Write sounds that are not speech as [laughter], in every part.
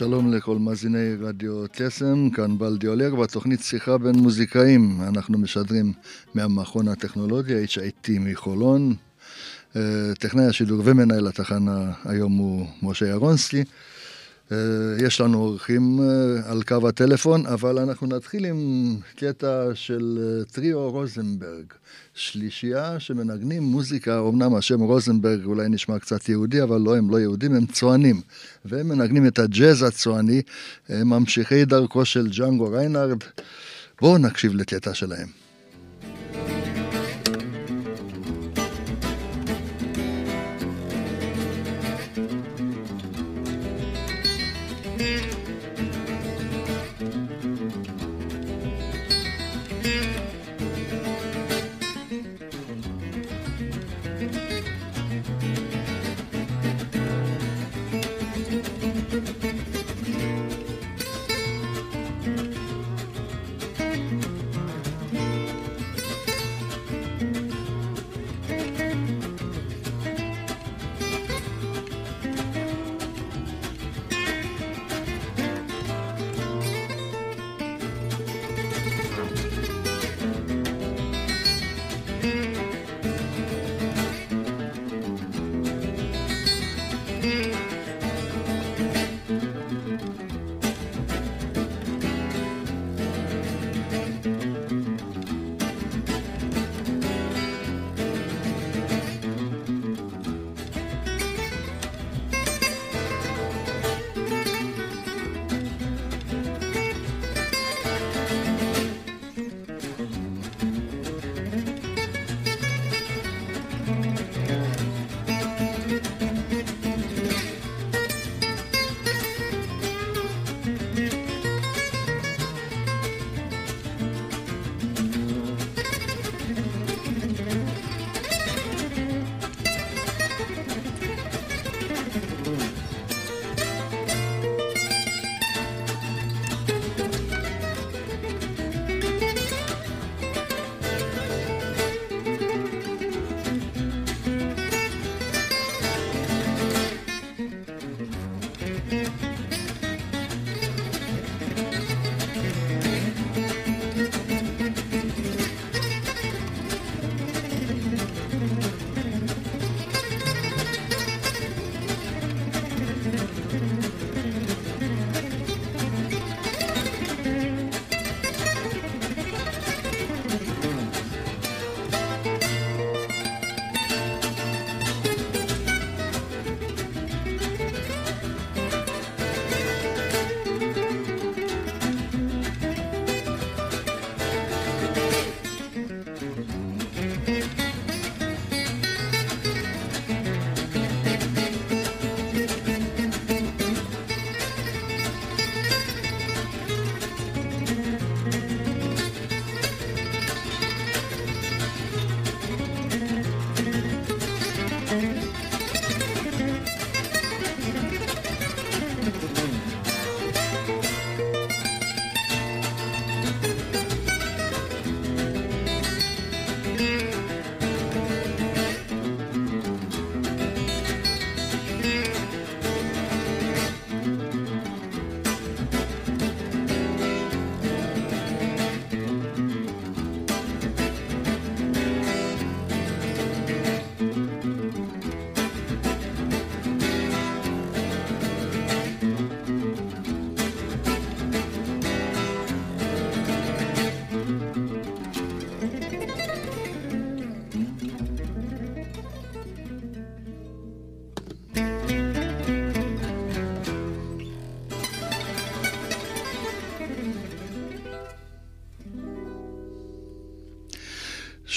שלום לכל מאזיני רדיו קסם, כאן בלדי אולר, בתוכנית שיחה בין מוזיקאים. אנחנו משדרים מהמכון הטכנולוגי, HIT מחולון. אה, טכנאי השידור ומנהל התחנה היום הוא משה ירונסקי. אה, יש לנו אורחים אה, על קו הטלפון, אבל אנחנו נתחיל עם קטע של טריו רוזנברג. שלישייה שמנגנים מוזיקה, אמנם השם רוזנברג אולי נשמע קצת יהודי, אבל לא, הם לא יהודים, הם צוענים. והם מנגנים את הג'אז הצועני, ממשיכי דרכו של ג'אנגו ריינארד. בואו נקשיב לקטע שלהם.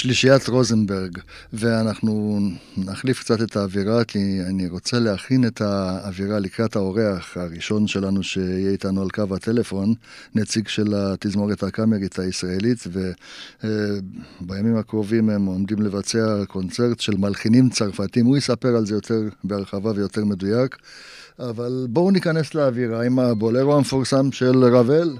שלישיית רוזנברג, ואנחנו נחליף קצת את האווירה, כי אני רוצה להכין את האווירה לקראת האורח הראשון שלנו שיהיה איתנו על קו הטלפון, נציג של התזמורת הקאמרית הישראלית, ובימים הקרובים הם עומדים לבצע קונצרט של מלחינים צרפתים, הוא יספר על זה יותר בהרחבה ויותר מדויק, אבל בואו ניכנס לאווירה עם הבולרו המפורסם של רבל.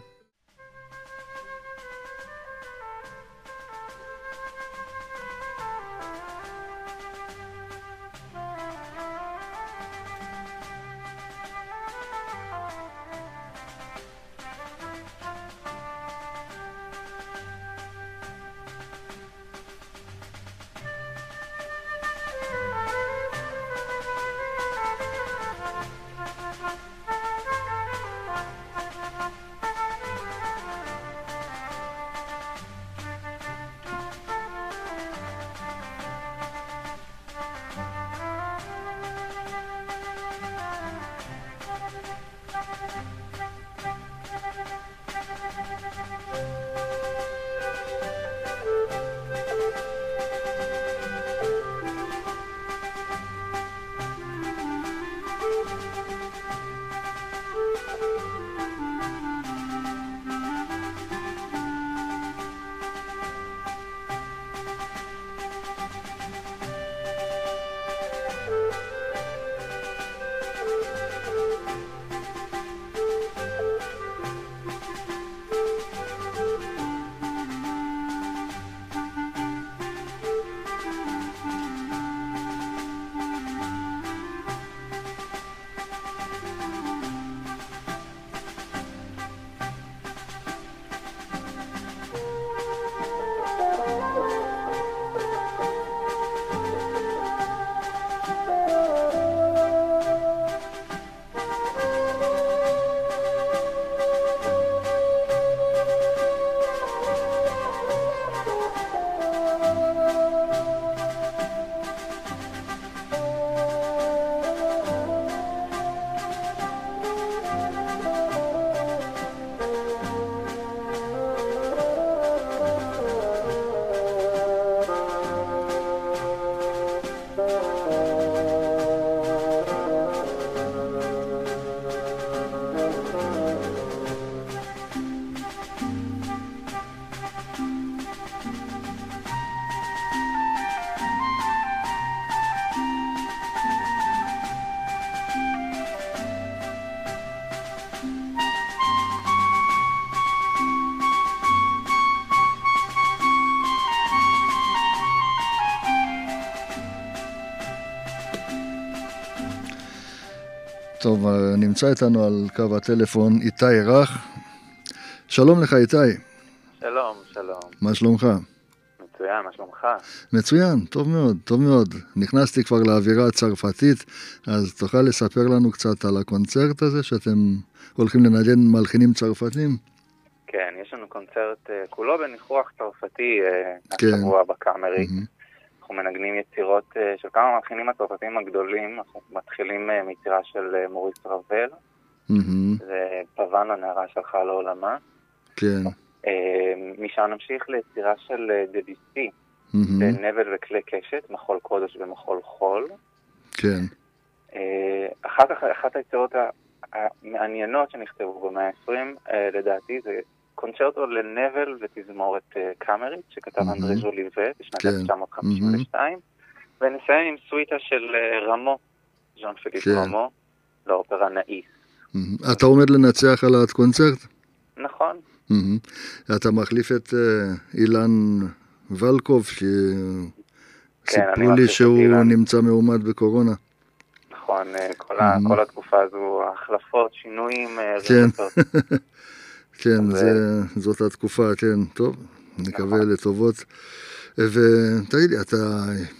טוב, נמצא איתנו על קו הטלפון איתי רך. שלום לך איתי. שלום, שלום. מה שלומך? מצוין, מה שלומך? מצוין, טוב מאוד, טוב מאוד. נכנסתי כבר לאווירה הצרפתית, אז תוכל לספר לנו קצת על הקונצרט הזה שאתם הולכים לנגן מלחינים צרפתים? כן, יש לנו קונצרט uh, כולו בניחוח צרפתי uh, כן. השבוע בקאמרי. Mm-hmm. אנחנו מנגנים יצירות uh, של כמה מלחינים הצרפתיים הגדולים, אנחנו מתחילים uh, מיצירה של uh, מוריס רבל, mm-hmm. זה הנערה שהלכה לעולמה. כן. משם נמשיך ליצירה של דביסי, mm-hmm. נבל וכלי קשת, מחול קודש ומחול חול. כן. אחת, אחת היצירות המעניינות שנכתבו במאה ה-20, אה, לדעתי, זה קונצ'רטו לנבל ותזמורת אה, קאמרית, שכתב אנדרי ז'וליבה בשנת כן. 1952, ונסיים עם סוויטה של אה, רמו, ז'אן פליפ כן. רמו, לאופרה נאיס. אתה עומד לנצח על הקונצרט? נכון. אתה מחליף את אילן ולקוב, שסיפרו כן, לי שהוא נמצא מאומת בקורונה. נכון, כל, ה, כל התקופה הזו, החלפות, שינויים. אה, [laughs] כן, זה, זאת התקופה, כן, טוב, נקווה נכון. לטובות. ותגיד לי, אתה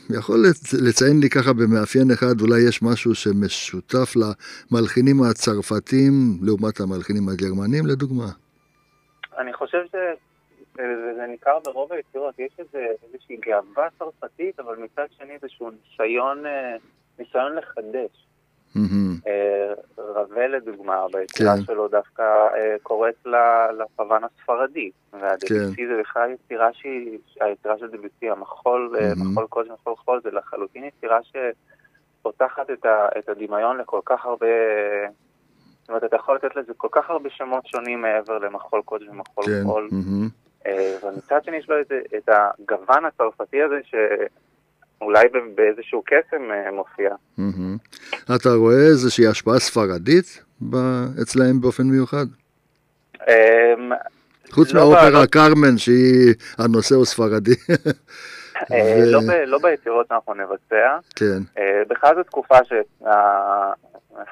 יכול לציין לי ככה במאפיין אחד, אולי יש משהו שמשותף למלחינים הצרפתים לעומת המלחינים הגרמנים, לדוגמה? אני חושב שזה ניכר ברוב היצירות, יש איזה, איזושהי גאווה צרפתית, אבל מצד שני איזשהו ניסיון... אה, ניסיון לחדש. אה, רווה לדוגמה, ביצירה כן. שלו דווקא אה, קוראת לפוון הספרדי, והדביסי כן. זה בכלל יצירה שהיא, היצירה של דביסי, המחול, אה, מחול קודש, מחול חול, זה לחלוטין יצירה שפותחת את הדמיון לכל כך הרבה... זאת אומרת, אתה יכול לתת לזה כל כך הרבה שמות שונים מעבר למחול קודש ומחול כן. חול. ומצד שני יש לו את הגוון הצרפתי הזה, אולי באיזשהו קסם אה, מופיע. אתה רואה איזושהי השפעה ספרדית אצלהם באופן מיוחד? אמ, חוץ לא מהאופרה קרמן, שהיא, הנושא הוא ספרדי. אה, לא, לא ביצירות שאנחנו נבצע. כן. אה, בכלל זו תקופה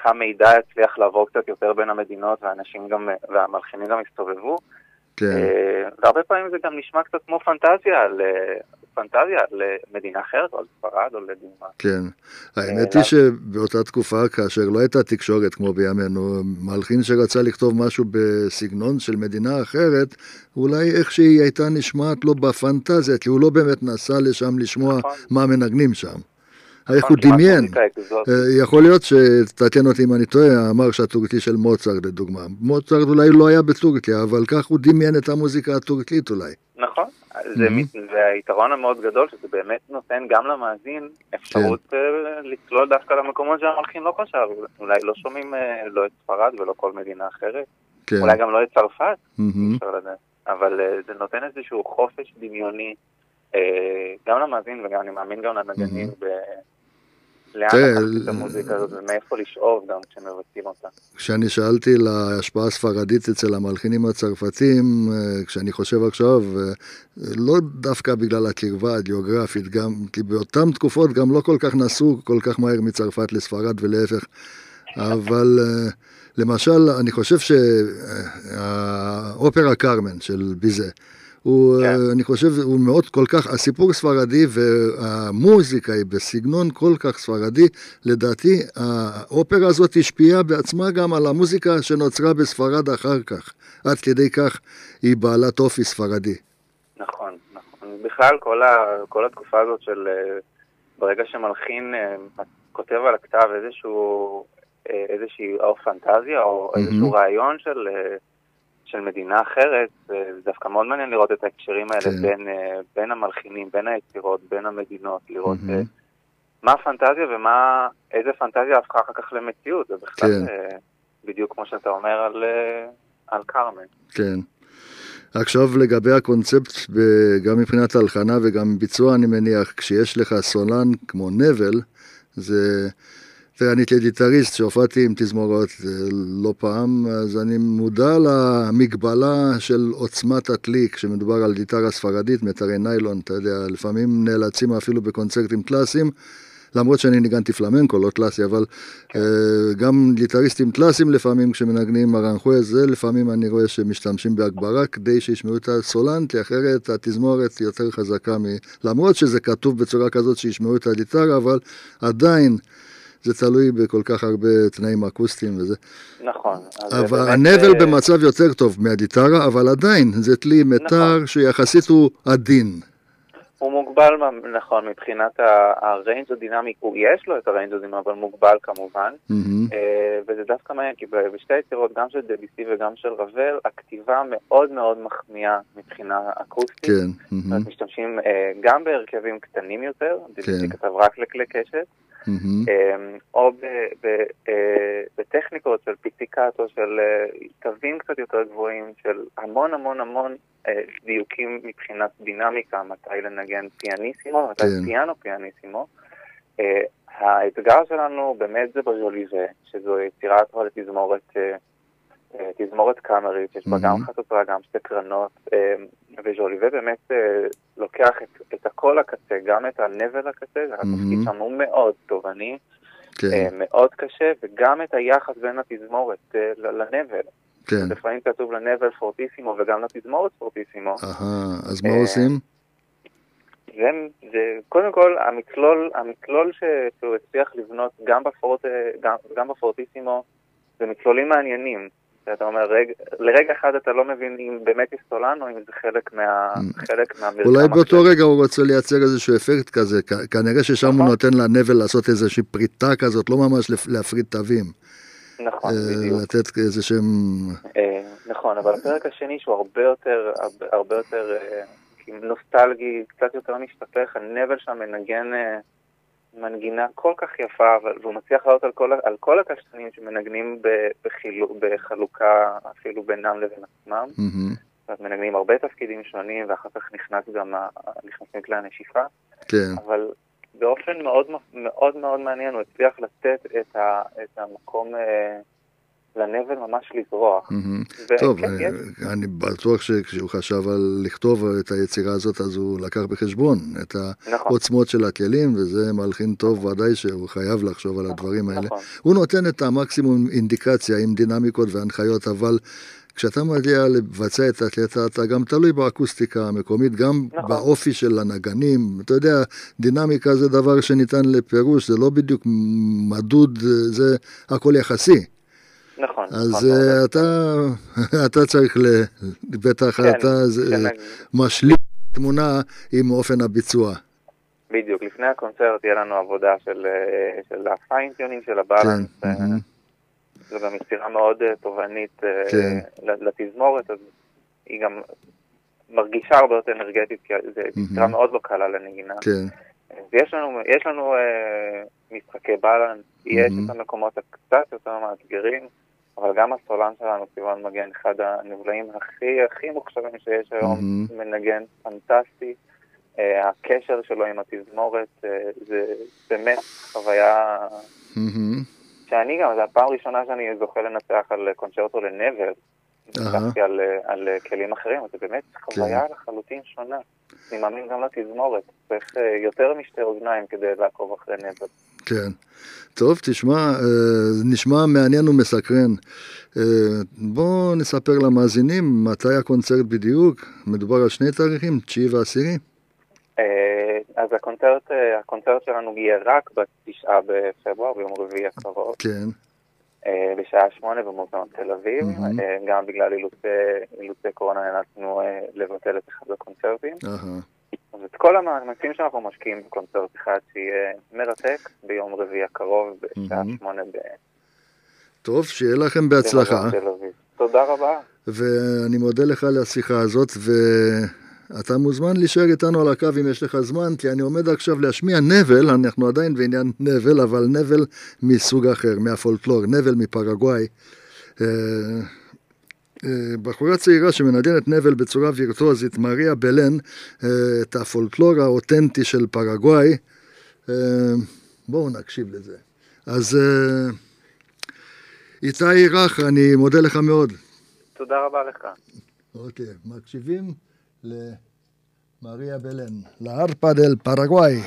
שהמידע הצליח לעבור קצת יותר בין המדינות, והאנשים גם, והמלחינים גם הסתובבו. כן. והרבה פעמים זה גם נשמע קצת כמו פנטזיה על פנטזיה למדינה אחרת או על ספרד או לדוגמה. כן, האמת היא שבאותה תקופה, כאשר לא הייתה תקשורת כמו בימינו, מלחין שרצה לכתוב משהו בסגנון של מדינה אחרת, אולי איך שהיא הייתה נשמעת לו בפנטזיה, כי הוא לא באמת נסע לשם לשמוע נכון. מה מנגנים שם. איך הוא דמיין. אה, יכול להיות שתתקן אותי אם אני טועה, המרש הטורקי של מוצרט לדוגמה. מוצרט אולי לא היה בטורקיה, אבל כך הוא דמיין את המוזיקה הטורקית אולי. נכון, זה, mm-hmm. והיתרון המאוד גדול שזה באמת נותן גם למאזין אפשרות כן. uh, לצלול דווקא למקומות שהמלחין לא חשב, אולי לא שומעים uh, לא את ספרד ולא כל מדינה אחרת, כן. אולי גם לא את צרפת, mm-hmm. אפשר לדעת, אבל uh, זה נותן איזשהו חופש דמיוני גם למאזין וגם אני מאמין גם לנגנים mm-hmm. לאן לקחת את המוזיקה הזאת ומאיפה לשאוב גם כשמבצעים אותה. כשאני שאלתי להשפעה הספרדית אצל המלחינים הצרפתים, אה, כשאני חושב עכשיו, אה, לא דווקא בגלל הקרבה הגיאוגרפית, גם כי באותן תקופות גם לא כל כך נסעו כל כך מהר מצרפת לספרד ולהפך, אבל אה, למשל, אני חושב שהאופרה קרמן של ביזה, הוא, כן. אני חושב, הוא מאוד כל כך, הסיפור ספרדי והמוזיקה היא בסגנון כל כך ספרדי, לדעתי האופרה הזאת השפיעה בעצמה גם על המוזיקה שנוצרה בספרד אחר כך, עד כדי כך היא בעלת אופי ספרדי. נכון, נכון. בכלל כל, ה, כל התקופה הזאת של אה, ברגע שמלחין אה, כותב על הכתב איזשהו, אה, איזושהי או פנטזיה או איזשהו רעיון של... של מדינה אחרת, זה דווקא מאוד מעניין לראות את ההקשרים האלה כן. בין, אה, בין המלחינים, בין היצירות, בין המדינות, לראות mm-hmm. מה הפנטזיה ומה, איזה פנטזיה הפכה אחר כך למציאות, זה בכלל כן. אה, בדיוק כמו שאתה אומר על, על קרמן. כן. עכשיו לגבי הקונספט, גם מבחינת הלחנה וגם ביצוע, אני מניח, כשיש לך סולן כמו נבל, זה... תראה, אני כגיטריסט שהופעתי עם תזמורות לא פעם, אז אני מודע למגבלה של עוצמת הכלי כשמדובר על גיטרה ספרדית, מיתרי ניילון, אתה יודע, לפעמים נאלצים אפילו בקונצרטים קלאסיים למרות שאני ניגנתי פלמנקו, לא קלאסי, אבל uh, גם גיטריסטים קלאסיים לפעמים כשמנגנים ארנחואס, זה לפעמים אני רואה שמשתמשים בהגברה כדי שישמעו את הסולן, כי אחרת התזמורת יותר חזקה מ... למרות שזה כתוב בצורה כזאת שישמעו את הגיטרה, אבל עדיין... זה תלוי בכל כך הרבה תנאים אקוסטיים וזה. נכון. אבל הנבל אה, במצב יותר טוב מהגיטרה, אבל עדיין זה כלי מיתר נכון. שיחסית הוא עדין. הוא מוגבל, נכון, מבחינת ה range הדינמי, יש לו את ה range הדינמי, אבל מוגבל כמובן. Mm-hmm. וזה דווקא מעניין, כי בשתי יצירות, גם של דביסי וגם של רבל, הכתיבה מאוד מאוד מחמיאה מבחינה אקוסטית. כן. Mm-hmm. משתמשים אה, גם בהרכבים קטנים יותר, דביסי כן. כתב רק לכלי קשת. Mm-hmm. או אה, בטכניקות של פיציקטו, של תווים קצת יותר גבוהים, של המון המון המון דיוקים מבחינת דינמיקה, מתי לנגן פיאניסימו, מתי כן. פיאנו פיאניסימו. אה, האתגר שלנו באמת זה בז'וליזה, שזו יצירת לתזמורת תזמורת קאמרית, שיש בה גם חצוצרה, גם שתי קרנות, וז'וליבה באמת לוקח את, את הכל לקצה, גם את הנבל לקצה, זה התפקיד שם הוא מאוד תובעני, כן. מאוד קשה, וגם את היחס בין התזמורת לנבל. כן. לפעמים כתוב לנבל פורטיסימו וגם לתזמורת פורטיסימו. אהה, אז מה עושים? זה, זה קודם כל המכלול, המכלול שהוא הצליח לבנות גם, בפורט, גם, גם בפורטיסימו זה מכלולים מעניינים. אתה אומר, רג, לרגע אחד אתה לא מבין אם באמת יש סולן או אם זה חלק, מה. חלק מהמרקם. אולי באותו רגע הוא רוצה לייצר איזשהו אפקט כזה, כנראה ששם הוא נכון. נותן לנבל לעשות איזושהי פריטה כזאת, לא ממש להפריד תווים. נכון, אה, בדיוק. לתת איזה שהם... אה, נכון, אבל הפרק השני שהוא הרבה יותר, הרבה יותר אה, נוסטלגי, קצת יותר משתפך, הנבל שם מנגן מנגינה כל כך יפה, והוא מצליח לעלות על כל, על כל הקשתנים שמנגנים בחילו, בחלוקה אפילו בינם לבין עצמם. Mm-hmm. מנגנים הרבה תפקידים שונים, ואחר כך נכנס גם, נכנסים כלי הנשיפה. כן. אבל באופן מאוד מאוד מאוד מעניין, הוא הצליח לתת את, ה, את המקום אה, לנבל ממש לזרוח. Mm-hmm. טוב, כן, אה, אני בטוח שכשהוא חשב על לכתוב את היצירה הזאת, אז הוא לקח בחשבון את נכון. העוצמות של הכלים, וזה מלחין טוב, נכון. ודאי שהוא חייב לחשוב על הדברים האלה. נכון. הוא נותן את המקסימום אינדיקציה עם דינמיקות והנחיות, אבל... כשאתה מגיע לבצע את הקטע, אתה גם תלוי באקוסטיקה המקומית, גם נכון. באופי של הנגנים. אתה יודע, דינמיקה זה דבר שניתן לפירוש, זה לא בדיוק מדוד, זה הכל יחסי. נכון. אז נכון, uh, אתה, [laughs] אתה צריך, ל... בטח כן, אתה כן, משלים תמונה עם אופן הביצוע. בדיוק, לפני הקונצרט תהיה לנו עבודה של, אה, של הפיינטיונים של הבאלנס. כן, uh, זו גם יצירה מאוד אה, תובענית אה, כן. לתזמורת, אז היא גם מרגישה הרבה יותר אנרגטית, כי זו יצירה מאוד לא קלה לנגינה. כן. אז יש לנו, יש לנו אה, משחקי בלנס, יש את המקומות הקצת יותר מאתגרים, אבל גם הסולן שלנו, סיוון מגן, אחד הנבלעים הכי הכי מוכשרים שיש היום, מנגן פנטסטי. Uh, הקשר שלו עם התזמורת, uh, זה באמת חוויה mm-hmm. שאני גם, זו הפעם הראשונה שאני זוכה לנצח על קונצ'רטו לנבר. ניצחתי על, על כלים אחרים, זה באמת חוויה כן. לחלוטין שונה. אני מאמין גם לתזמורת, צריך אה, יותר משתי אוזניים כדי לעקוב אחרי נבר. כן. טוב, תשמע, אה, נשמע מעניין ומסקרן. אה, בואו נספר למאזינים מתי הקונצרט בדיוק. מדובר על שני תאריכים, תשיעי ועשירי. אז הקונצרט, אה, הקונצרט שלנו יהיה רק בתשעה בפברואר, ביום רביעי הקרוב. כן. אה, בשעה שמונה במוזיאון תל אביב, mm-hmm. גם בגלל אילוצי, אילוצי קורונה נאלצנו לבטל את אחד הקונצרטים. Uh-huh. אז את כל המאמצים שאנחנו משקיעים בקונצרט אחד שיהיה מרתק ביום רביעי הקרוב בשעה mm-hmm. שמונה ב... טוב, שיהיה לכם בהצלחה. תודה רבה. ואני מודה לך על השיחה הזאת, ו... אתה מוזמן להישאר איתנו על הקו אם יש לך זמן, כי אני עומד עכשיו להשמיע נבל, אנחנו עדיין בעניין נבל, אבל נבל מסוג אחר, מהפולקלור, נבל מפרגוואי. אה, אה, בחורה צעירה שמנגנת נבל בצורה וירטואזית, מריה בלן, אה, את הפולקלור האותנטי של פרגוואי. בואו נקשיב לזה. אז איתי רך, אני מודה לך מאוד. תודה רבה לך. אוקיי, מקשיבים? María Belén, la arpa del Paraguay.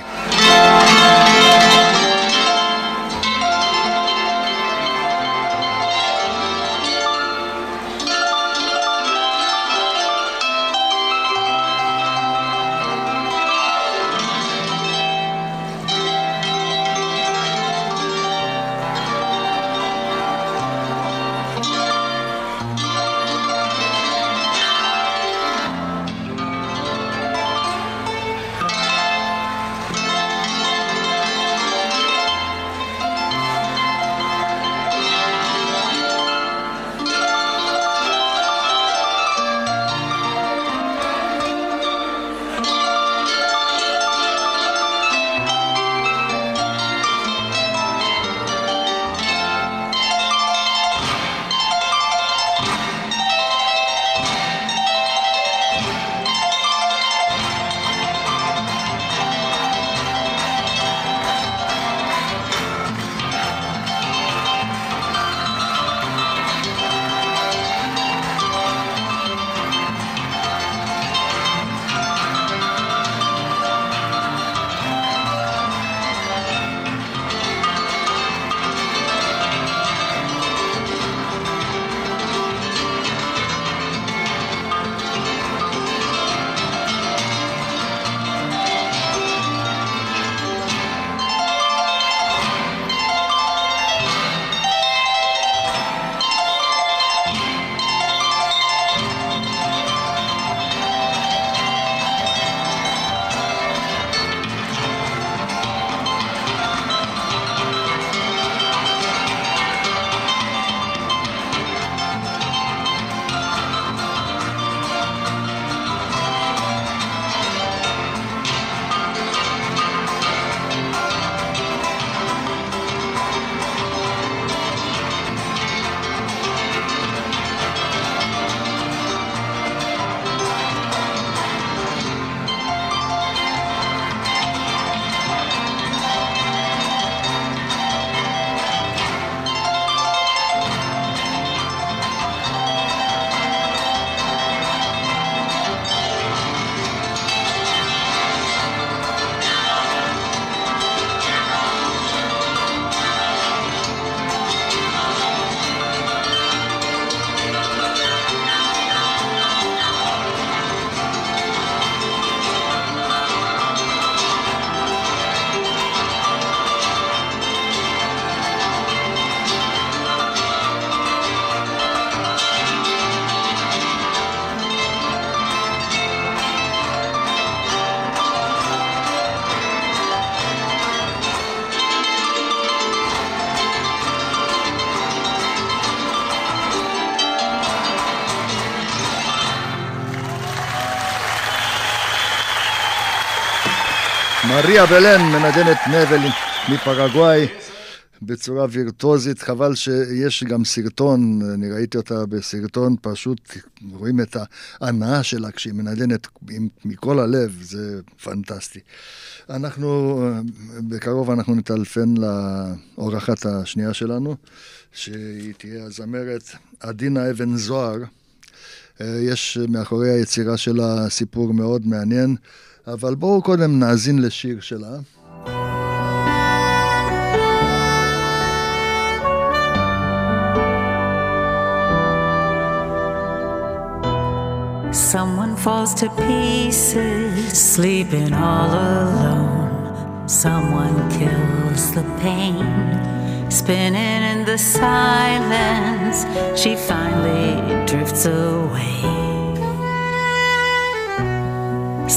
מריה בלן מנגנת נבל מפרגוואי בצורה וירטואוזית, חבל שיש גם סרטון, אני ראיתי אותה בסרטון, פשוט רואים את ההנאה שלה כשהיא מנגנת מכל הלב, זה פנטסטי. אנחנו, בקרוב אנחנו נטלפן לאורחת השנייה שלנו, שהיא תהיה הזמרת עדינה אבן זוהר. יש מאחורי היצירה שלה סיפור מאוד מעניין. אבל בואו קודם נאזין לשיר שלה. Someone falls to pieces, sleeping all alone. Someone kills the pain, spinning in the silence. She finally drifts away.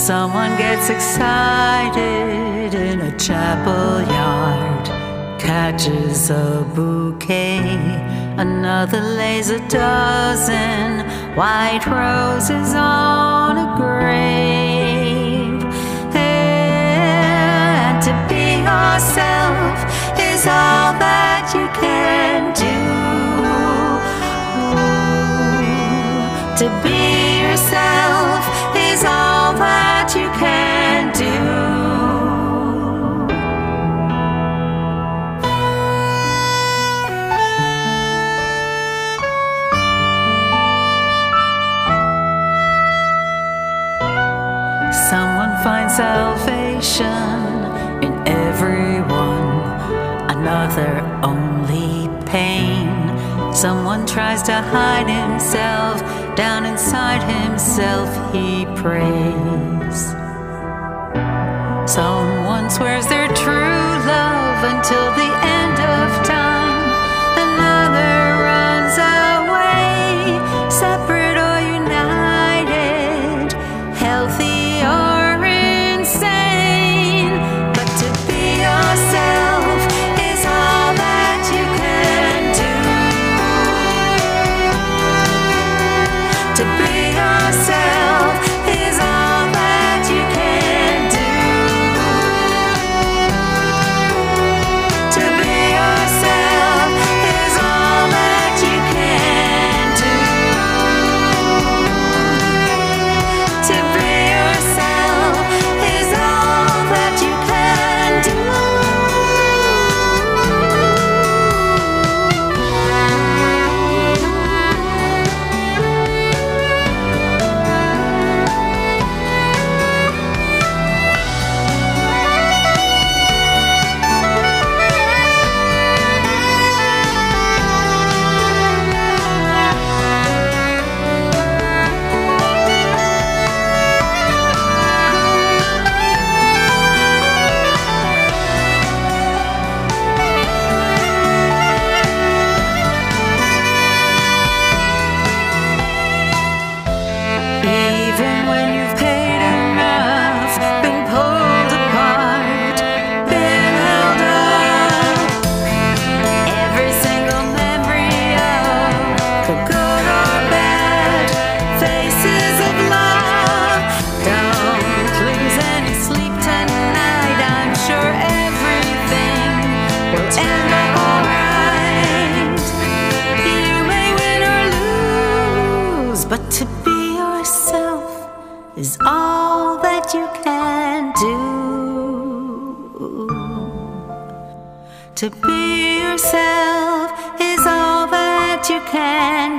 Someone gets excited in a chapel yard, catches a bouquet. Another lays a dozen white roses on a grave. And to be yourself is all that you can do. To be yourself is all that you can do. Someone finds salvation in everyone, another only pain. Someone tries to hide himself, down inside himself he prays. Swears their true love until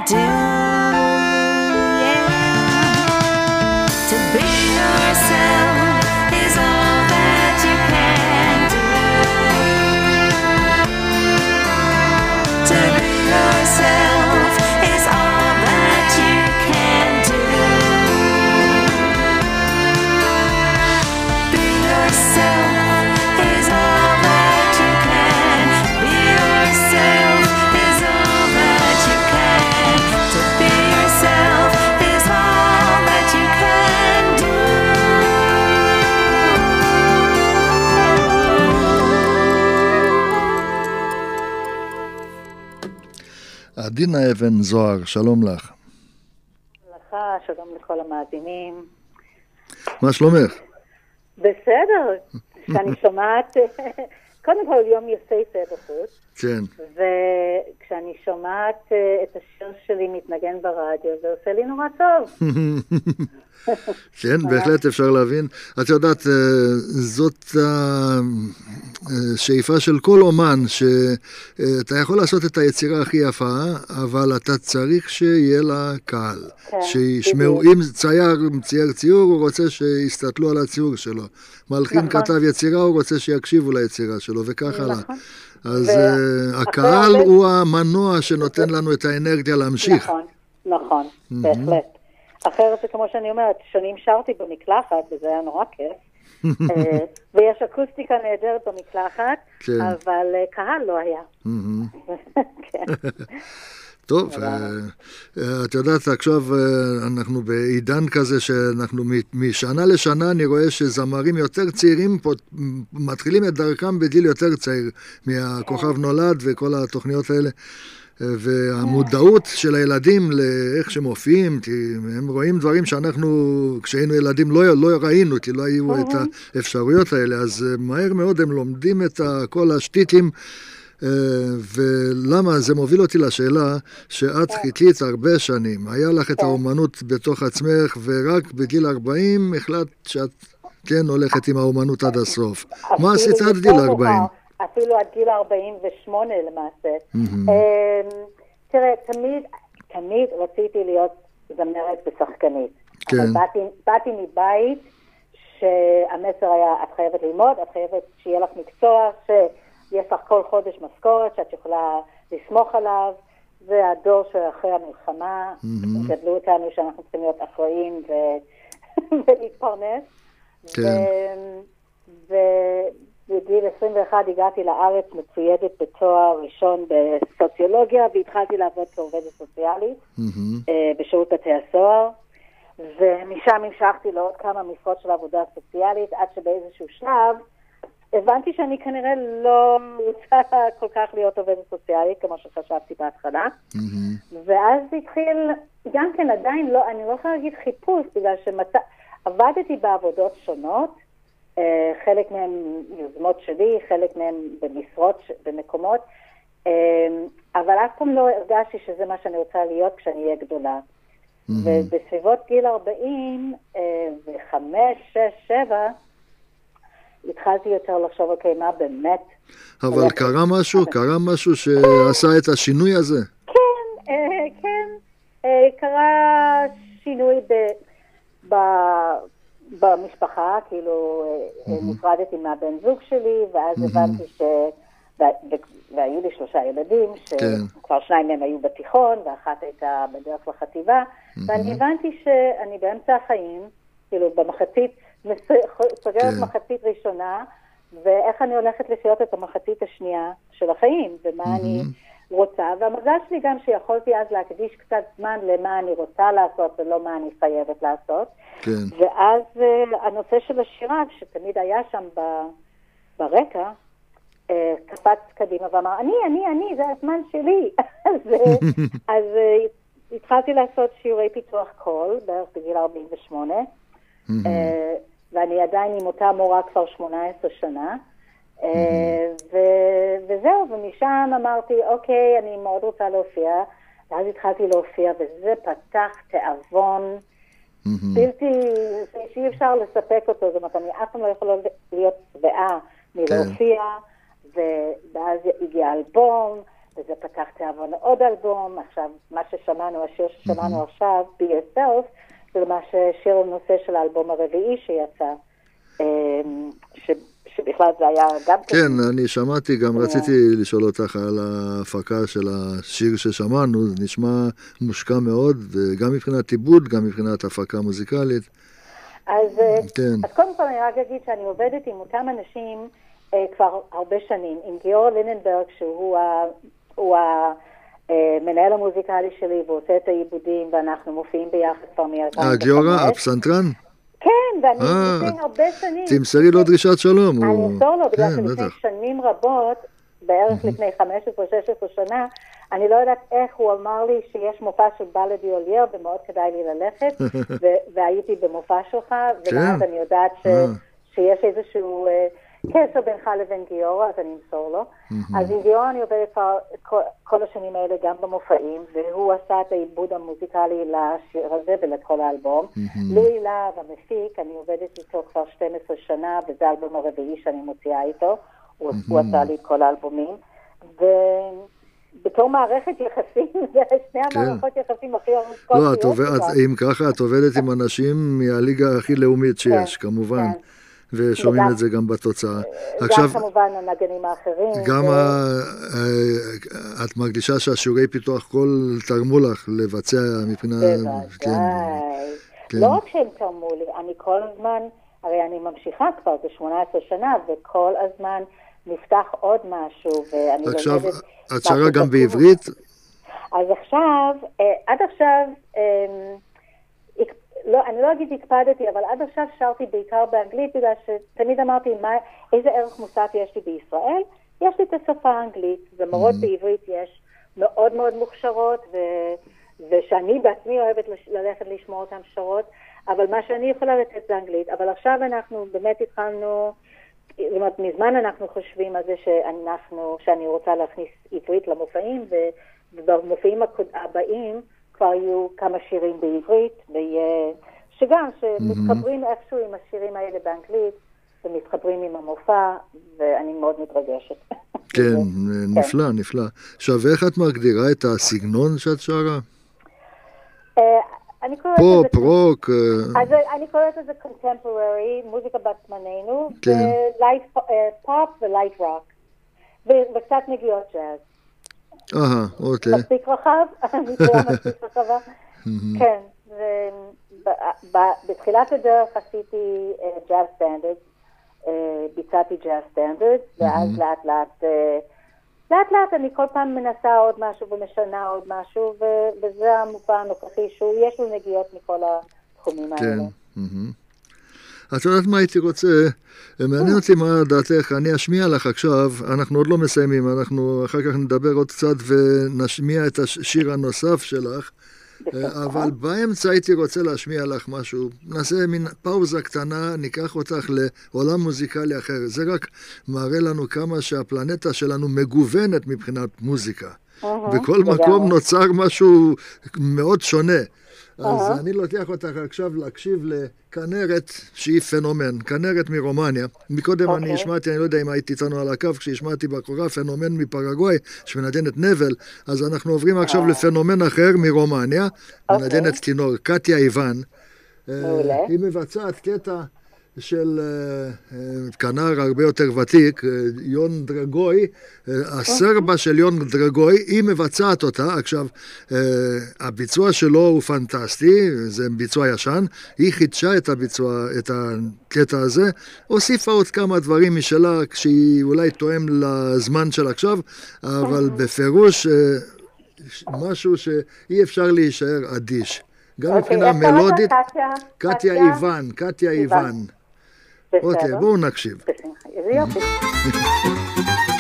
do. עדינה אבן זוהר, שלום לך. לך, שלום לכל המאזינים. מה שלומך? בסדר, [laughs] כשאני שומעת, קודם כל יום יפהפה בחוץ, כן. וכשאני שומעת אה, את השיר שלי מתנגן ברדיו, זה עושה לי נורא טוב. [laughs] כן, בהחלט אפשר להבין. את יודעת, אה, זאת השאיפה של כל אומן, שאתה יכול לעשות את היצירה הכי יפה, אבל אתה צריך שיהיה לה קהל. כן, שישמעו. אם צייר צייר ציור, הוא רוצה שיסתכלו על הציור שלו. מלחין נכון. כתב יצירה, הוא רוצה שיקשיבו ליצירה שלו, וכך הלאה. נכון. אז אה, הקהל הוא המנוע שנותן לנו את האנרגיה להמשיך. נכון, נכון, בהחלט. אחרת זה כמו שאני אומרת, שנים שרתי במקלחת, וזה היה נורא כיף. [laughs] אה, ויש אקוסטיקה נהדרת במקלחת, כן. אבל אה, קהל לא היה. [laughs] כן. טוב, אה, את יודעת, עכשיו אנחנו בעידן כזה שאנחנו משנה לשנה, אני רואה שזמרים יותר צעירים פה מתחילים את דרכם בגיל יותר צעיר מהכוכב נולד וכל התוכניות האלה. אה, והמודעות של הילדים לאיך שהם מופיעים, כי הם רואים דברים שאנחנו, כשהיינו ילדים, לא, לא ראינו, כי לא היו את האפשרויות האלה, אז אה, מהר מאוד הם לומדים את כל השטיקים. אה, ולמה? זה מוביל אותי לשאלה שאת חיכית הרבה שנים, היה לך את האומנות בתוך עצמך, ורק בגיל 40 החלטת שאת כן הולכת עם האומנות עד הסוף. מה אפילו עשית עד גיל מאוחר, 40? אפילו עד גיל 48 למעשה. אמ, תראה, תמיד, תמיד רציתי להיות זמרת ושחקנית. כן. אבל באתי, באתי מבית שהמסר היה, את חייבת ללמוד, את חייבת שיהיה לך מקצוע, שיש לך כל חודש משכורת, שאת יכולה לסמוך עליו. זה הדור שאחרי המלחמה, מהמם. גדלו אותנו שאנחנו צריכים להיות אחראים ו- [laughs] ולהתפרנס. כן. ו- ובגיל 21 הגעתי לארץ מצוידת בתואר ראשון בסוציולוגיה, והתחלתי לעבוד כעובדת סוציאלית. מהמם. אה, בשירות בתי הסוהר, ומשם המשכתי לעוד כמה משרות של עבודה סוציאלית, עד שבאיזשהו שלב הבנתי שאני כנראה לא רוצה [laughs] כל כך להיות עובדת סוציאלית, כמו שחשבתי בהתחלה. מהמם. ואז התחיל, גם כן עדיין לא, אני לא יכולה להגיד חיפוש, בגלל שעבדתי בעבודות שונות, חלק מהן יוזמות שלי, חלק מהן במשרות, במקומות, אה, אבל אף פעם לא הרגשתי שזה מה שאני רוצה להיות כשאני אהיה גדולה. ובסביבות גיל 40, אה, וחמש, שש, שבע, התחלתי יותר לחשוב, אוקיי, מה באמת אבל קרה משהו, קרה משהו שעשה את השינוי הזה. כן, אה, כן. אה, קרה שינוי ב, ב, במשפחה, כאילו אה, נפרדתי מהבן זוג שלי, ואז הבנתי ש... והיו לי שלושה ילדים, כן. שכבר שניים מהם היו בתיכון, ואחת הייתה בדרך לחטיבה, ואני הבנתי שאני באמצע החיים, כאילו במחצית, סוגרת כן. מחצית ראשונה, ואיך אני הולכת לחיות את המחצית השנייה של החיים, ומה אני רוצה, והמזל שלי גם שיכולתי אז להקדיש קצת זמן למה אני רוצה לעשות ולא מה אני חייבת לעשות. כן. ואז אה, הנושא של השירה, שתמיד היה שם ב, ברקע, אה, קפץ קדימה ואמר, אני, אני, אני, זה הזמן שלי. [laughs] אז, אה, [laughs] אז אה, התחלתי לעשות שיעורי פיתוח קול, בערך בגיל 48, אה, ואני עדיין עם אותה מורה כבר 18 שנה. אה, ו- וזהו, ומשם אמרתי, אוקיי, אני מאוד רוצה להופיע, ואז התחלתי להופיע, וזה פתח תיאבון. בלתי, שאי אפשר לספק אותו, זאת אומרת, אני אף פעם לא יכולה להיות שבעה מלהופיע, ו- ואז הגיע אלבום, וזה פתח תיאבון לעוד אלבום, עכשיו, מה ששמענו, השיר ששמענו עכשיו, Be Yourself, זה למעשה שיר הנושא של האלבום הרביעי שיצא, ש- שבכלל זה היה גם כן, אני שמעתי, גם רציתי לשאול אותך על ההפקה של השיר ששמענו, זה נשמע מושקע מאוד, וגם מבחינת עיבוד, גם מבחינת הפקה מוזיקלית. אז, אה, כן. אז קודם כל אני רק אגיד שאני עובדת עם אותם אנשים אה, כבר הרבה שנים, עם גיורא ליננברג, שהוא ה- הוא המנהל המוזיקלי שלי, והוא עושה את העיבודים, ואנחנו מופיעים ביחד כבר מ-2005. אה, גיורא, הפסנתרן? כן, ואני אה, לפני הרבה שנים. תמסרי לו דרישת שלום. אני אמסור לו, בגלל כן, שלפני. שנים רבות, בערך לפני 15-16 שנה, אני לא יודעת איך הוא אמר לי שיש מופע של בלדי אולייר ומאוד כדאי לי ללכת, [laughs] והייתי במופע שלך, ואז כן. אני יודעת אה. שיש איזשהו אה, קשר בינך לבין גיורא, אז אני אמסור לו. אז עם גיורא אני עובדת כבר כל- כל השנים האלה גם במופעים, והוא עשה את העיבוד המוזיקלי לשיר הזה ולכל האלבום. לואי להב, המפיק, אני עובדת איתו כבר 12 שנה, וזה האלבום הרביעי שאני מוציאה איתו. הוא, הוא עשה לי את כל האלבומים. ובתור מערכת יחסים, [laughs] זה שני המערכות יחסים הכי ארוכות כן. לא, את עובד- אם ככה, את עובדת עם אנשים מהליגה הכי לאומית שיש, כן, כמובן, כן. ושומעים וגם- את זה גם בתוצאה. גם עכשיו, כמובן הנגנים האחרים. גם ו- ה- אה, את מרגישה שהשיעורי פיתוח קול תרמו לך לבצע מבחינה... כן, בוודאי. כן. לא רק שהם תרמו לי, אני כל הזמן, הרי אני ממשיכה כבר, זה 18 שנה, וכל הזמן נפתח עוד משהו, ואני עכשיו, לומדת את שרה גם. בעברית? אז עכשיו, אה, עד עכשיו, אה, הק- לא, אני לא אגיד הקפדתי, אבל עד עכשיו שרתי בעיקר באנגלית, בגלל שתמיד אמרתי, מה, איזה ערך מוסף יש לי בישראל? יש לי את השפה האנגלית, ומורות בעברית יש מאוד מאוד מוכשרות, ו, ושאני בעצמי אוהבת לש, ללכת לשמוע אותן שרות, אבל מה שאני יכולה לתת זה אנגלית. אבל עכשיו אנחנו באמת התחלנו, זאת אומרת, מזמן אנחנו חושבים על זה שאנחנו, שאני רוצה להכניס עברית למופעים, ובמופעים הבאים כבר יהיו כמה שירים בעברית, ויהיה, שגם, שמתחברים איכשהו עם השירים האלה באנגלית, ומתחברים עם המופע, ואני מאוד מתרגשת. [laughs] כן, נפלא, נפלא. עכשיו, איך את מגדירה את הסגנון שאת שרה? אה, אני קוראת פופ, לזה... רוק, אה, אז אני קוראת לזה contemporary, מוזיקה בת זמננו, כן. ו light pop ו light rock, וקצת נגיעות ג'אז. אהה, אוקיי. מספיק רחב? [laughs] קטגוריה מספיק רחבה? כן, בתחילת הדרך עשיתי jazz standard, ביצעתי jazz standard, ואז לאט לאט, אה, לאט לאט אני כל פעם מנסה עוד משהו ומשנה עוד משהו, וזה המופע הנוכחי שהוא, יש לו נגיעות מכל התחומים כן. האלה. מהמם. את יודעת מה הייתי רוצה? מעניין אותי מה דעתך, אני אשמיע לך עכשיו, אנחנו עוד לא מסיימים, אנחנו אחר כך נדבר עוד קצת ונשמיע את השיר הנוסף שלך, בשמחה. אבל [laughs] באמצע הייתי רוצה להשמיע לך משהו. נעשה מין פאוזה קטנה, ניקח אותך לעולם מוזיקלי אחר. זה רק מראה לנו כמה שהפלנטה שלנו מגוונת מבחינת מוזיקה. בכל. מקום נוצר משהו מאוד שונה. אז. אני לוקח אותך עכשיו להקשיב לכנרת שהיא פנומן, כנרת מרומניה. מקודם אני אוקיי. השמעתי, אני לא יודע אם היית איתנו על הקו, כשהשמעתי בחורה פנומן מפרגוואי, שמנגנת נבל, אז אנחנו עוברים עכשיו לפנומן אחר מרומניה, אה. אוקיי. מנגנת כינור, קטיה איוון. אה, היא מבצעת קטע של אה, אה, כנר הרבה יותר ותיק, אה, יון דרגוי, הסרבה של יון דרגוי, היא מבצעת אותה. עכשיו, הביצוע שלו הוא פנטסטי, זה ביצוע ישן, היא חידשה את הביצוע, את הקטע הזה, הוסיפה עוד כמה דברים משלה, שהיא אולי תואם לזמן של עכשיו, אבל בפירוש אה, ש- משהו שאי אפשר להישאר אדיש. גם אוקיי, מבחינה? מלודית? קטיה איוון, קטיה איוון. אוקיי. בואו נקשיב. בשמחה. איזה יופי. [laughs]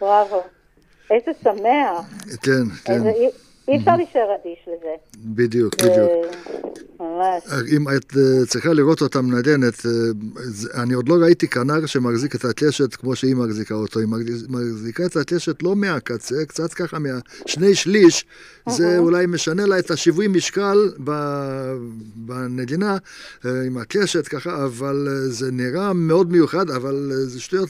בראבו. איזה שמח. כן, כן, איזה- אי אפשר להישאר אדיש לזה. בדיוק, בדיוק. אם את אה, צריכה לראות אותה מנגנת, אה, אני עוד לא ראיתי כנר שמחזיק את הקשת כמו שהיא מחזיקה אותו. היא מחזיק- מחזיקה את הקשת לא מהקצה, קצת ככה מהשני שליש, זה אולי משנה לה את השיווי משקל בנגינה אה, עם הקשת ככה, אבל זה נראה מאוד מיוחד, אבל זה שטויות,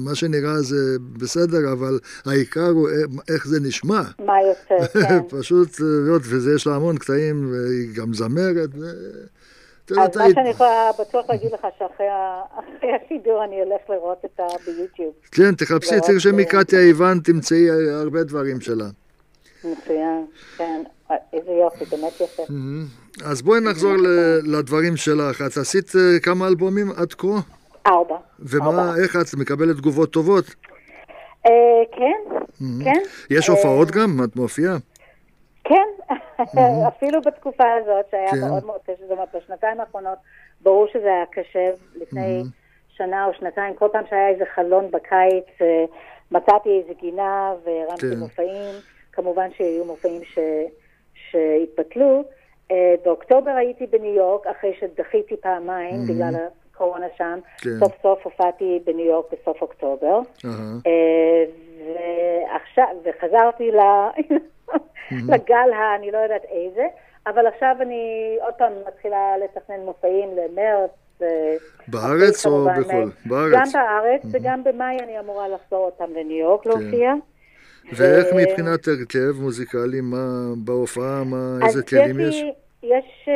מה שנראה זה בסדר, אבל העיקר הוא איך זה נשמע. מה יוצא, כן. [laughs] פשוט, וזה יש לה המון קטעים, והיא גם זמרת. את אז מה שאני יכולה בטוח להגיד לך שאחרי השידור אני אלך לראות את ה... ביוטיוב. כן, תחפשי, לראות, תרשמי אה, קטיה איוון, תמצאי אה, הרבה דברים שלה. מצוין, כן. אה, איזה יופי, באמת יפה. אז בואי נחזור לדברים שלך. את עשית אה, כמה אלבומים עד כה? ארבע. ומה. איך את מקבלת תגובות טובות? כן, כן. יש הופעות גם? את מופיעה? כן, [laughs] אפילו בתקופה הזאת, שהיה כן. מאוד מאוד קשה, זאת אומרת, בשנתיים האחרונות, ברור שזה היה קשה. לפני שנה או שנתיים, כל פעם שהיה איזה חלון בקיץ, אה, מצאתי איזה גינה והרמתי כן. מופעים. כמובן שהיו מופעים ש... שהתבטלו. אה, באוקטובר הייתי בניו יורק, אחרי שדחיתי פעמיים בגלל הקורונה שם. כן. סוף סוף הופעתי בניו יורק בסוף אוקטובר. אהה. אה, ועכשיו, וחזרתי ל... [laughs] לגל ה... אני לא יודעת איזה, אבל עכשיו אני עוד פעם מתחילה לתכנן מופעים למרץ. אה, בארץ או בחו"ל? אה, בארץ. גם בארץ וגם במאי אני אמורה לחזור פעם לניו יורק להופיע. ואיך מבחינת הרכב מוזיקלי, מה בהופעה, מה, איזה כלים יש יש?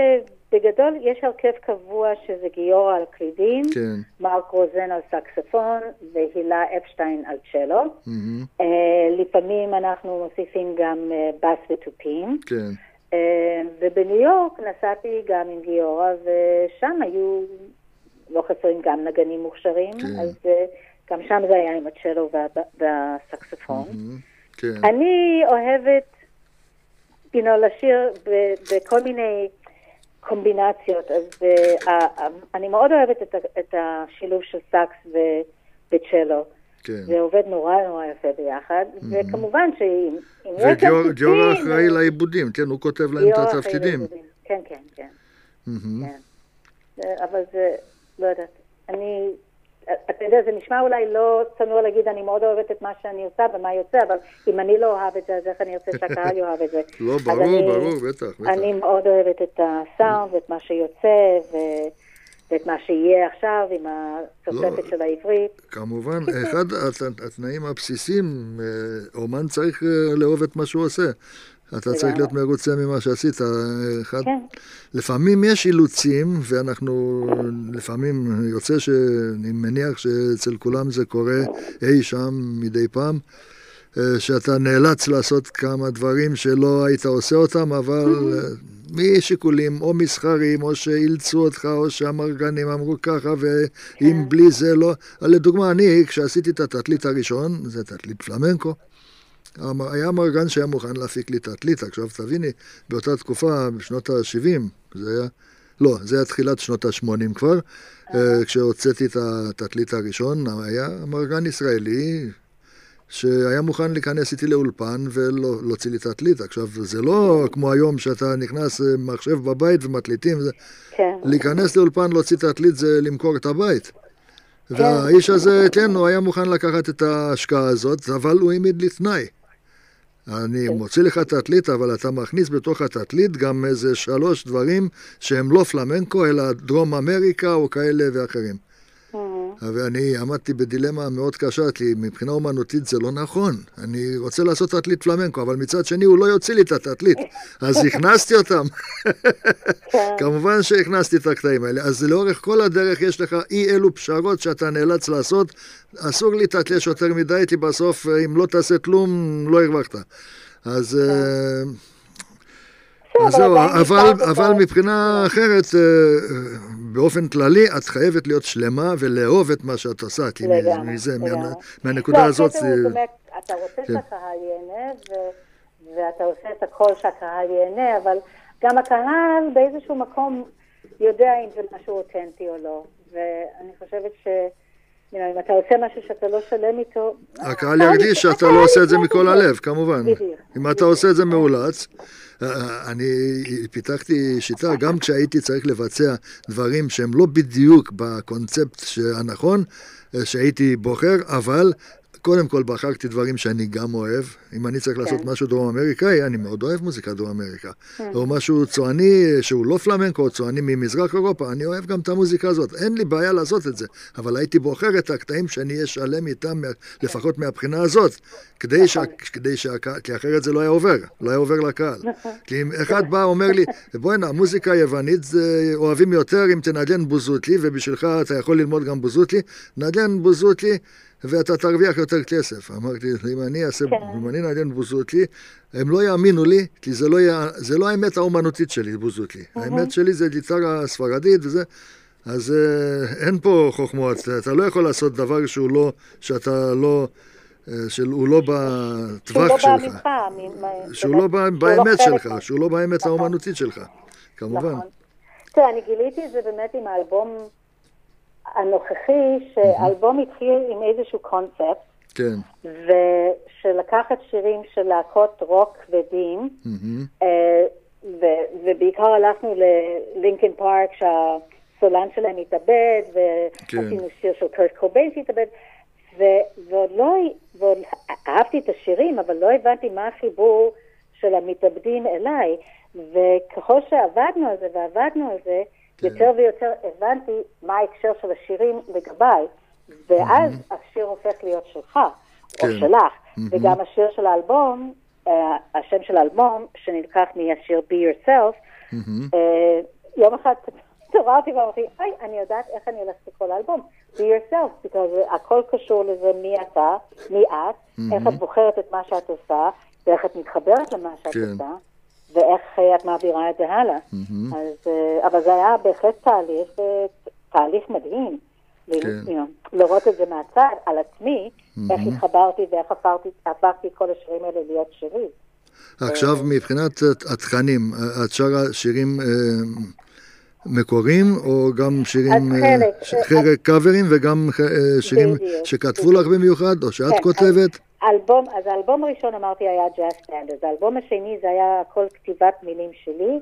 בגדול, יש הרכב קבוע שזה גיורא על קלידים, כן. מרק רוזן על סקספון והילה אפשטיין על צ'לו. מהמם. אה, לפעמים אנחנו מוסיפים גם אה, בס ותופים. כן. אה, ובניו יורק נסעתי גם עם גיורא, ושם היו, לא חסרים גם נגנים מוכשרים, כן. אז אה, גם שם זה היה עם הצ'לו וה- והסקספון. מהמם. כן. אני אוהבת, you know, לשיר ב- בכל מיני קומבינציות, אז uh, uh, אני מאוד אוהבת את, השילוב של סאקס וצ'לו. כן. זה עובד נורא נורא יפה ביחד, וכמובן שאם וגיורא אחראי לעיבודים, כן, הוא כותב להם את התפקידים. כן, כן, כן. כן. אבל זה, לא יודעת, אני, אתה יודע, זה נשמע אולי לא צנוע להגיד, אני מאוד אוהבת את מה שאני עושה ומה יוצא, אבל אם אני לא אוהב את זה, אז איך אני רוצה שהקהל [laughs] יאהב את זה? לא, ברור, אני- ברור, בטח, בטח. אני מאוד אוהבת את הסאונד ואת מה שיוצא, ו- ואת מה שיהיה עכשיו עם התוספת לא. של העברית. כמובן, אחד הת- התנאים הבסיסיים, אה, אומן צריך אה, לאהוב את מה שהוא עושה. אתה צריך להיות מרוצה ממה שעשית. אחד, כן. לפעמים יש אילוצים, ואנחנו, לפעמים יוצא שאני מניח שאצל כולם זה קורה אי שם מדי פעם, אה, שאתה נאלץ לעשות כמה דברים שלא היית עושה אותם, אבל אה, משיקולים או מסחריים, או שאילצו אותך, או שהמרגנים אמרו ככה, ואם בלי זה לא... לדוגמה, אני, כשעשיתי את התתלית הראשון, זה תתלית פלמנקו, היה מרגן שהיה מוכן להפיק לי את התתלית. עכשיו תביני, באותה תקופה, בשנות ה-70, זה היה... לא, זה היה תחילת שנות ה-80 כבר, אה, כשהוצאתי את התתלית הראשון, היה מרגן ישראלי שהיה מוכן להיכנס איתי לאולפן ולהוציא לי את התתלית. עכשיו, זה לא כמו היום שאתה נכנס אה, מחשב בבית ומקליטים, זה... כן. להיכנס לאולפן, להוציא את התתלית זה למכור את הבית. והאיש הזה, כן, הוא היה מוכן לקחת את ההשקעה הזאת, אבל הוא העמיד לי תנאי. אני מוציא לך את התתלית, אבל אתה מכניס בתוך התתלית גם איזה שלוש דברים שהם לא פלמנקו, אלא דרום אמריקה או כאלה ואחרים. ואני עמדתי בדילמה מאוד קשה, כי מבחינה אומנותית זה לא נכון. אני רוצה לעשות תתלית פלמנקו, אבל מצד שני הוא לא יוציא לי את התתלית. אז [laughs] הכנסתי אותם. כמובן שהכנסתי את הקטעים האלה. אז לאורך כל הדרך יש לך אי אלו פשרות שאתה נאלץ לעשות. אסור להתעטלש יותר מדי, כי בסוף אם לא תעשה כלום, לא הרווחת. אז... אה, אז בסדר, זהו, אבל, מבחינה אחרת, אה, אה, באופן כללי, את חייבת להיות שלמה ולאהוב את מה שאת עושה, כי לגמרי, מזה, מה- לגמרי. מהנקודה לא, הזאת, זה- באמת, אתה רוצה כן. שהקהל ייהנה, ו- ואתה עושה את הכל שהקהל ייהנה, אבל גם הקהל באיזשהו מקום יודע אם זה משהו אותנטי או לא. ואני חושבת ש... אם אתה עושה משהו שאתה לא שלם איתו... הקהל ירגיש שאתה לא עושה את זה מכל הלב, כמובן. בדיוק. אם אתה עושה את זה מאולץ. אני פיתחתי שיטה, גם כשהייתי צריך לבצע דברים שהם לא בדיוק בקונספט הנכון, אה, שהייתי בוחר, אבל קודם כל בחרתי דברים שאני גם אוהב. אם אני צריך לעשות משהו דרום אמריקאי, אני מאוד אוהב מוזיקה דרום אמריקה. או משהו צועני שהוא לא פלמנקו, או צועני ממזרח אירופה, אני אוהב גם את המוזיקה הזאת. אין לי בעיה לעשות את זה, אבל הייתי בוחר את הקטעים שאני אהיה שלם איתם, לפחות מהבחינה הזאת, כדי, שה, כדי שהקהל, כי אחרת זה לא היה עובר, לא היה עובר לקהל. כי אם אחד בא ואומר לי, בוא'נה, המוזיקה היוונית זה אוהבים יותר אם תנגן בוזוטלי, ובשבילך אתה יכול ללמוד גם בוזוטלי, נגן בוזוטלי. ואתה תרוויח יותר כסף. אמרתי, אם אני אעשה, כן. אם אני נגן בוזוטלי, הם לא יאמינו לי, כי זה לא, יע, זה לא האמת האומנותית שלי, בוזוטלי. האמת שלי זה גיטרה ספרדית וזה, אז אה, אין פה חוכמות. אתה לא יכול לעשות דבר שהוא לא, שאתה לא אה, לא שהוא לא בטווח שלך. ממך, שהוא באמת, לא בא שהוא באמת חלק שלך, שהוא לא באמת נכון. האומנותית שלך, כמובן. נכון. תראה, אני גיליתי את זה באמת עם האלבום הנוכחי, שהאלבום התחיל עם איזשהו קונספט, כן. ושלקחת שירים של להקות רוק כבדים, מהמם. אה, ו- ובעיקר הלכנו ללינקן פארק שהסולן שלהם התאבד, ועשינו שיר של קרט קוביין שהתאבד, ו- ועוד לא, ועוד אהבתי את השירים, אבל לא הבנתי מה החיבור של המתאבדים אליי, וככל שעבדנו על זה ועבדנו על זה, כן. יותר ויותר הבנתי מה ההקשר של השירים לגביי, ואז השיר הופך להיות שלך, או כן. שלך, וגם השיר של האלבום, אה, השם של האלבום, שנלקח מהשיר Be Yourself, מהמם. אה, יום אחד [laughs] התעוררתי ואמרתי, היי, אני יודעת איך אני הולכת לקרוא לאלבום, Be Yourself, because הכל קשור לזה מי אתה, מי את, איך את בוחרת את מה שאת עושה, ואיך את מתחברת למה שאת כן. עושה, ואיך אה, את מעבירה את זה הלאה. אז, אה, אבל זה היה בהחלט תהליך, אה, תהליך מדהים. כן. לראות את זה מהצד, על עצמי, איך התחברתי ואיך הפכתי, הפכתי את כל השירים האלה להיות שלי. עכשיו, מבחינת התכנים, את שרה שירים מקוריים, או גם שירים, חלק, קאברים, וגם שירים בדיוק, שכתבו לך במיוחד, או שאת כן, כותבת? האלבום, אז האלבום הראשון אמרתי היה ג'אז סטנדרס, האלבום השני זה היה הכל כתיבת מילים שלי,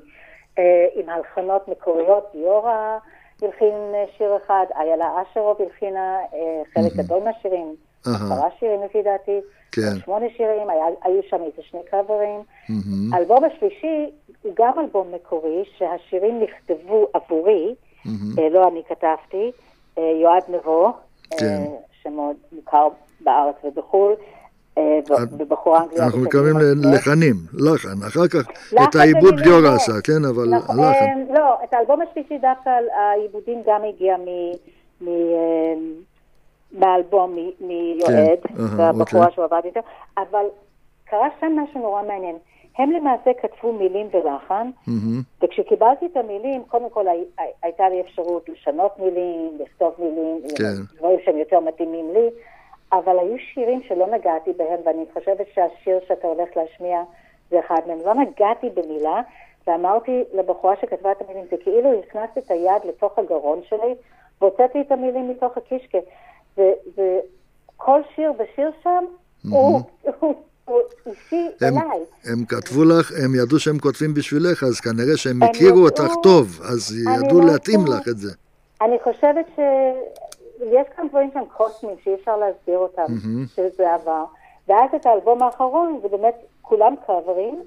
אה, עם הלחנות מקוריות, גיורא הלחין אה, שיר אחד, איילה אשרוב הלחינה אה, חלק גדול מהשירים. עשרה שירים לפי דעתי, כן. שמונה שירים, היה, היו שם איזה שני קאברים. מהמם. האלבום השלישי הוא גם אלבום מקורי, שהשירים נכתבו עבורי, אה, לא אני כתבתי, אה, יועד נבו, אה, כן. שמאוד מוכר בארץ ובחו"ל, אה, ובחורה אנגליה. אנחנו מתכוונים סמית. ללחנים, לחן, אחר כך את העיבוד גיורא. עשה, כן, אבל נכון, הלחן. אה, לא, את האלבום השלישי דווקא העיבודים גם הגיע אה, מהאלבום מיועד, כן, והבחורה אוקיי. שהוא עבד איתה, אבל קרה שם משהו נורא מעניין. הם למעשה כתבו מילים ולחן. וכשקיבלתי את המילים, קודם כל הי- הי- הייתה לי אפשרות לשנות מילים, לכתוב מילים, כן. דברים שהם יותר מתאימים לי, אבל היו שירים שלא נגעתי בהם, ואני חושבת שהשיר שאתה הולך להשמיע זה אחד מהם. לא נגעתי במילה, ואמרתי לבחורה שכתבה את המילים, זה כאילו הכנסתי את היד לתוך הגרון שלי, והוצאתי את המילים מתוך הקישקע. וכל שיר ושיר שם, הוא הוא- הוא אישי הם, אליי. הם כתבו לך, הם ידעו שהם כותבים בשבילך, אז כנראה שהם הם הכירו ידעו- אותך טוב, אז ידעו לא להתאים. לך את זה. אני חושבת שיש כאן דברים שהם קוסמיים, שאי אפשר להסביר אותם, שזה עבר. ואז את האלבום האחרון, זה באמת כולם קאברים,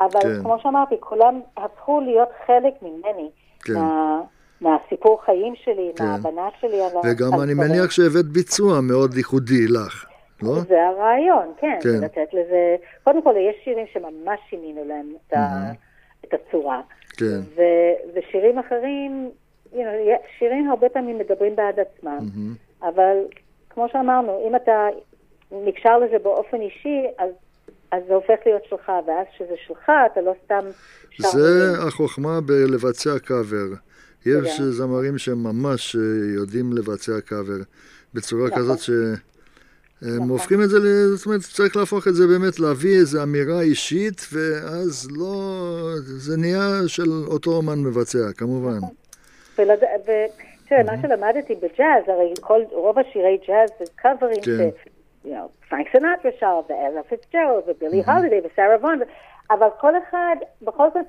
אבל כן. כמו שאמרתי, כולם הפכו להיות חלק ממני, כן. מה, מהסיפור חיים שלי, כן. מההבנה שלי על וגם על אני דברים. מניח שהבאת ביצוע מאוד ייחודי לך, לא? זה הרעיון, כן, כן. לתת לזה, קודם כל יש שירים שממש שינינו להם את, ה, את הצורה, כן. ו, ושירים אחרים, שירים הרבה פעמים מדברים בעד עצמם, אבל כמו שאמרנו, אם אתה נקשר לזה באופן אישי, אז, אז זה הופך להיות שלך, ואז כשזה שלך, אתה לא סתם שר זה מילים. החוכמה בלבצע קאבר. יש תודה. זמרים שממש אה, יודעים לבצע קאבר בצורה נכון. כזאת שהם הופכים את זה, זאת אומרת, צריך להפוך את זה באמת, להביא איזו אמירה אישית, ואז לא, זה נהיה של אותו אומן מבצע, כמובן. ולד... ותראה, מה שלמדתי בג'אז, הרי כל, רוב השירי ג'אז זה קאברים כן. ש... you know, פרנק סינטרה שר, ואלה פיצג'רלד, ובילי הולידי, וסארה וון, ו... אבל כל אחד, בכל זאת,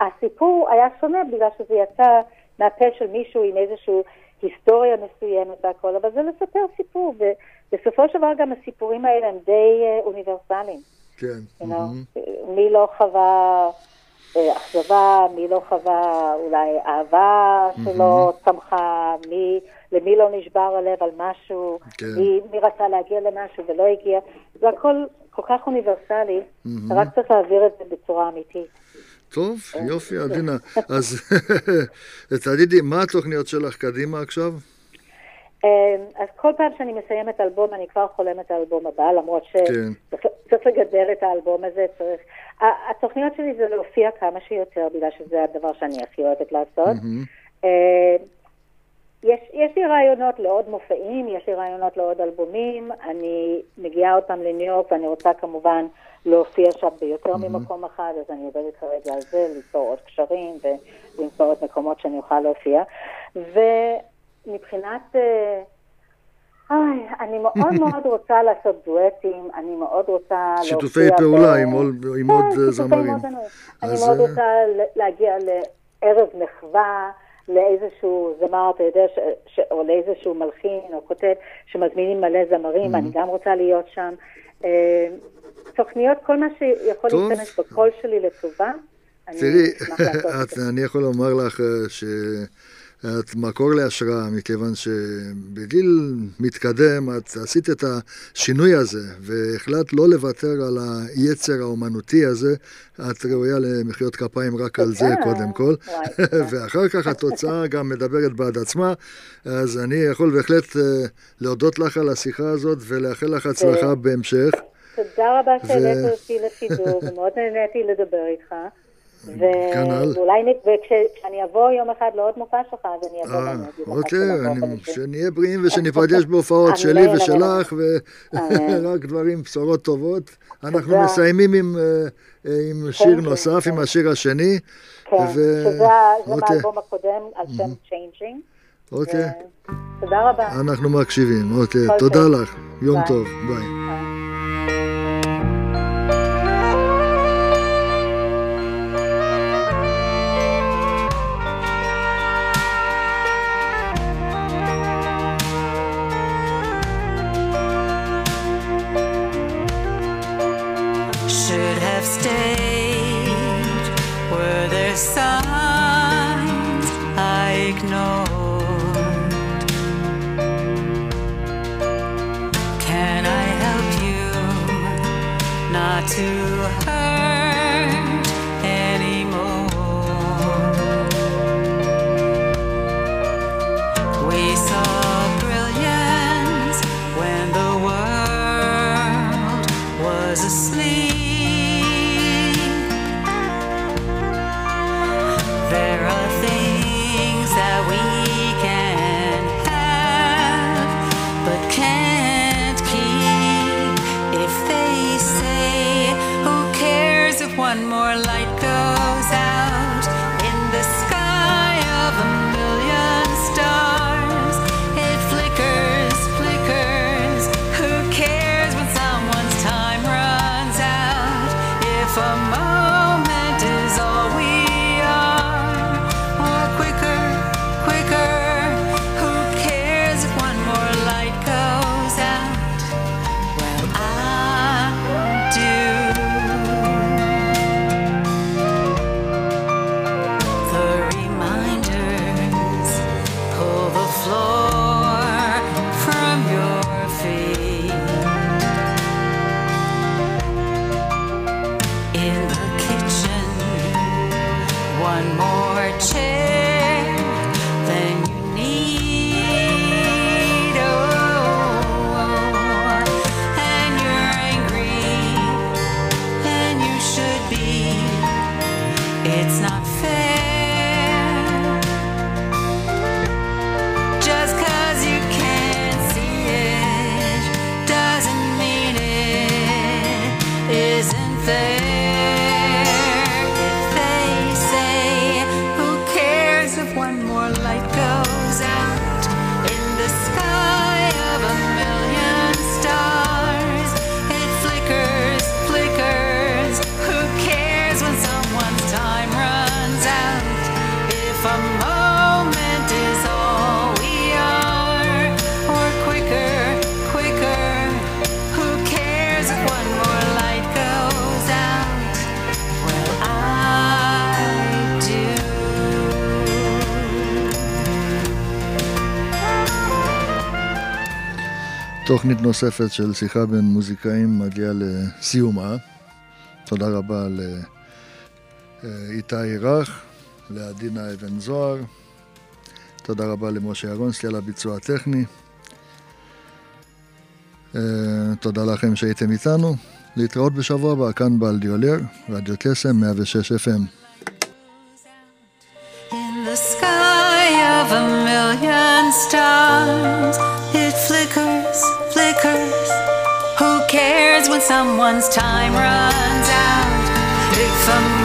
הסיפור היה שונה בגלל שזה יצא מהפה של מישהו עם איזושהי היסטוריה מסוימת והכל, אבל זה לספר סיפור, ובסופו של דבר גם הסיפורים האלה הם די אה, אוניברסליים. כן. you know? מי לא חווה אכזבה, מי לא חווה אולי אהבה שלא צמחה, מי, למי לא נשבר הלב על משהו, כן. מי, מי רצה להגיע למשהו ולא הגיע, זה הכל כל כך אוניברסלי, אתה רק צריך להעביר את זה בצורה אמיתית. טוב, יופי, עדינה. [laughs] אז [laughs] תגידי, מה התוכניות שלך קדימה עכשיו? אה, אז כל פעם שאני מסיימת אלבום, אני כבר חולמת על האלבום הבא, למרות כן. שצריך לגדל את האלבום הזה, צריך... התוכניות שלי זה להופיע כמה שיותר, בגלל שזה הדבר שאני הכי אוהבת לעשות. אה, יש, יש לי רעיונות לעוד מופעים, יש לי רעיונות לעוד אלבומים, אני מגיעה עוד פעם לניו יורק ואני רוצה כמובן להופיע שם ביותר ממקום אחד, אז אני עובדת כרגע על זה, ליצור עוד קשרים ולמצוא עוד מקומות שאני אוכל להופיע. ומבחינת... אה, אוי, אני מאוד [laughs] מאוד רוצה לעשות דואטים, אני מאוד רוצה. שיתופי ב- פעולה עם עוד- עם כן, עוד, אה, שיתופי זמרים. אני אז, מאוד אה, רוצה להגיע לערב מחווה, לאיזשהו זמר, אתה יודע, ש, ש, או לאיזשהו מלחין או כותב, שמזמינים מלא Mm-hmm. זמרים, אני גם רוצה להיות שם. אה, תוכניות, כל מה שיכול. להיכנס בקול שלי לטובה, אני תראי, אשמח לעשות את [laughs] זה. אני יכול לומר לך אה, שאת מקור להשראה, מכיוון שבגיל מתקדם את עשית את השינוי הזה, והחלטת לא לוותר על היצר האומנותי הזה. את ראויה למחיאות כפיים רק על זה תודה. קודם כל. [laughs] ואחר כך התוצאה גם מדברת בעד עצמה, אז אני יכול בהחלט אה, להודות לך על השיחה הזאת ולאחל לך הצלחה בהמשך. תודה רבה שהעלית אותי לשידור, ומאוד נהניתי לדבר איתך. ו- כנ"ל. ואולי וכשאני אבוא יום אחד לעוד מופע שלך, אז אני אבוא אה, ואני אגיד לך אוקיי. שנהיה בריאים ושניפגש [laughs] בהופעות שלי אמן. ושלך. ורק [laughs] דברים, בשורות טובות. אנחנו. מסיימים עם, אה, אה, עם שיר כן, נוסף, כן. עם השיר השני. כן, שזה זה אוקיי. מהאלבום הקודם, על שם Changing. אוקיי, תודה רבה. אנחנו מקשיבים. אוקיי, כל תודה. לך. יום. טוב, ביי. תוכנית נוספת של שיחה בין מוזיקאים מגיעה לסיומה. תודה רבה לאיתי רך, לעדינה אבן זוהר. תודה רבה למשה ירונסקי על הביצוע הטכני. אה, תודה לכם שהייתם איתנו. להתראות בשבוע הבא כאן באלדיולר, רדיו קסם 106 FM. stars, it flickers Cause who cares when someone's time runs out? If a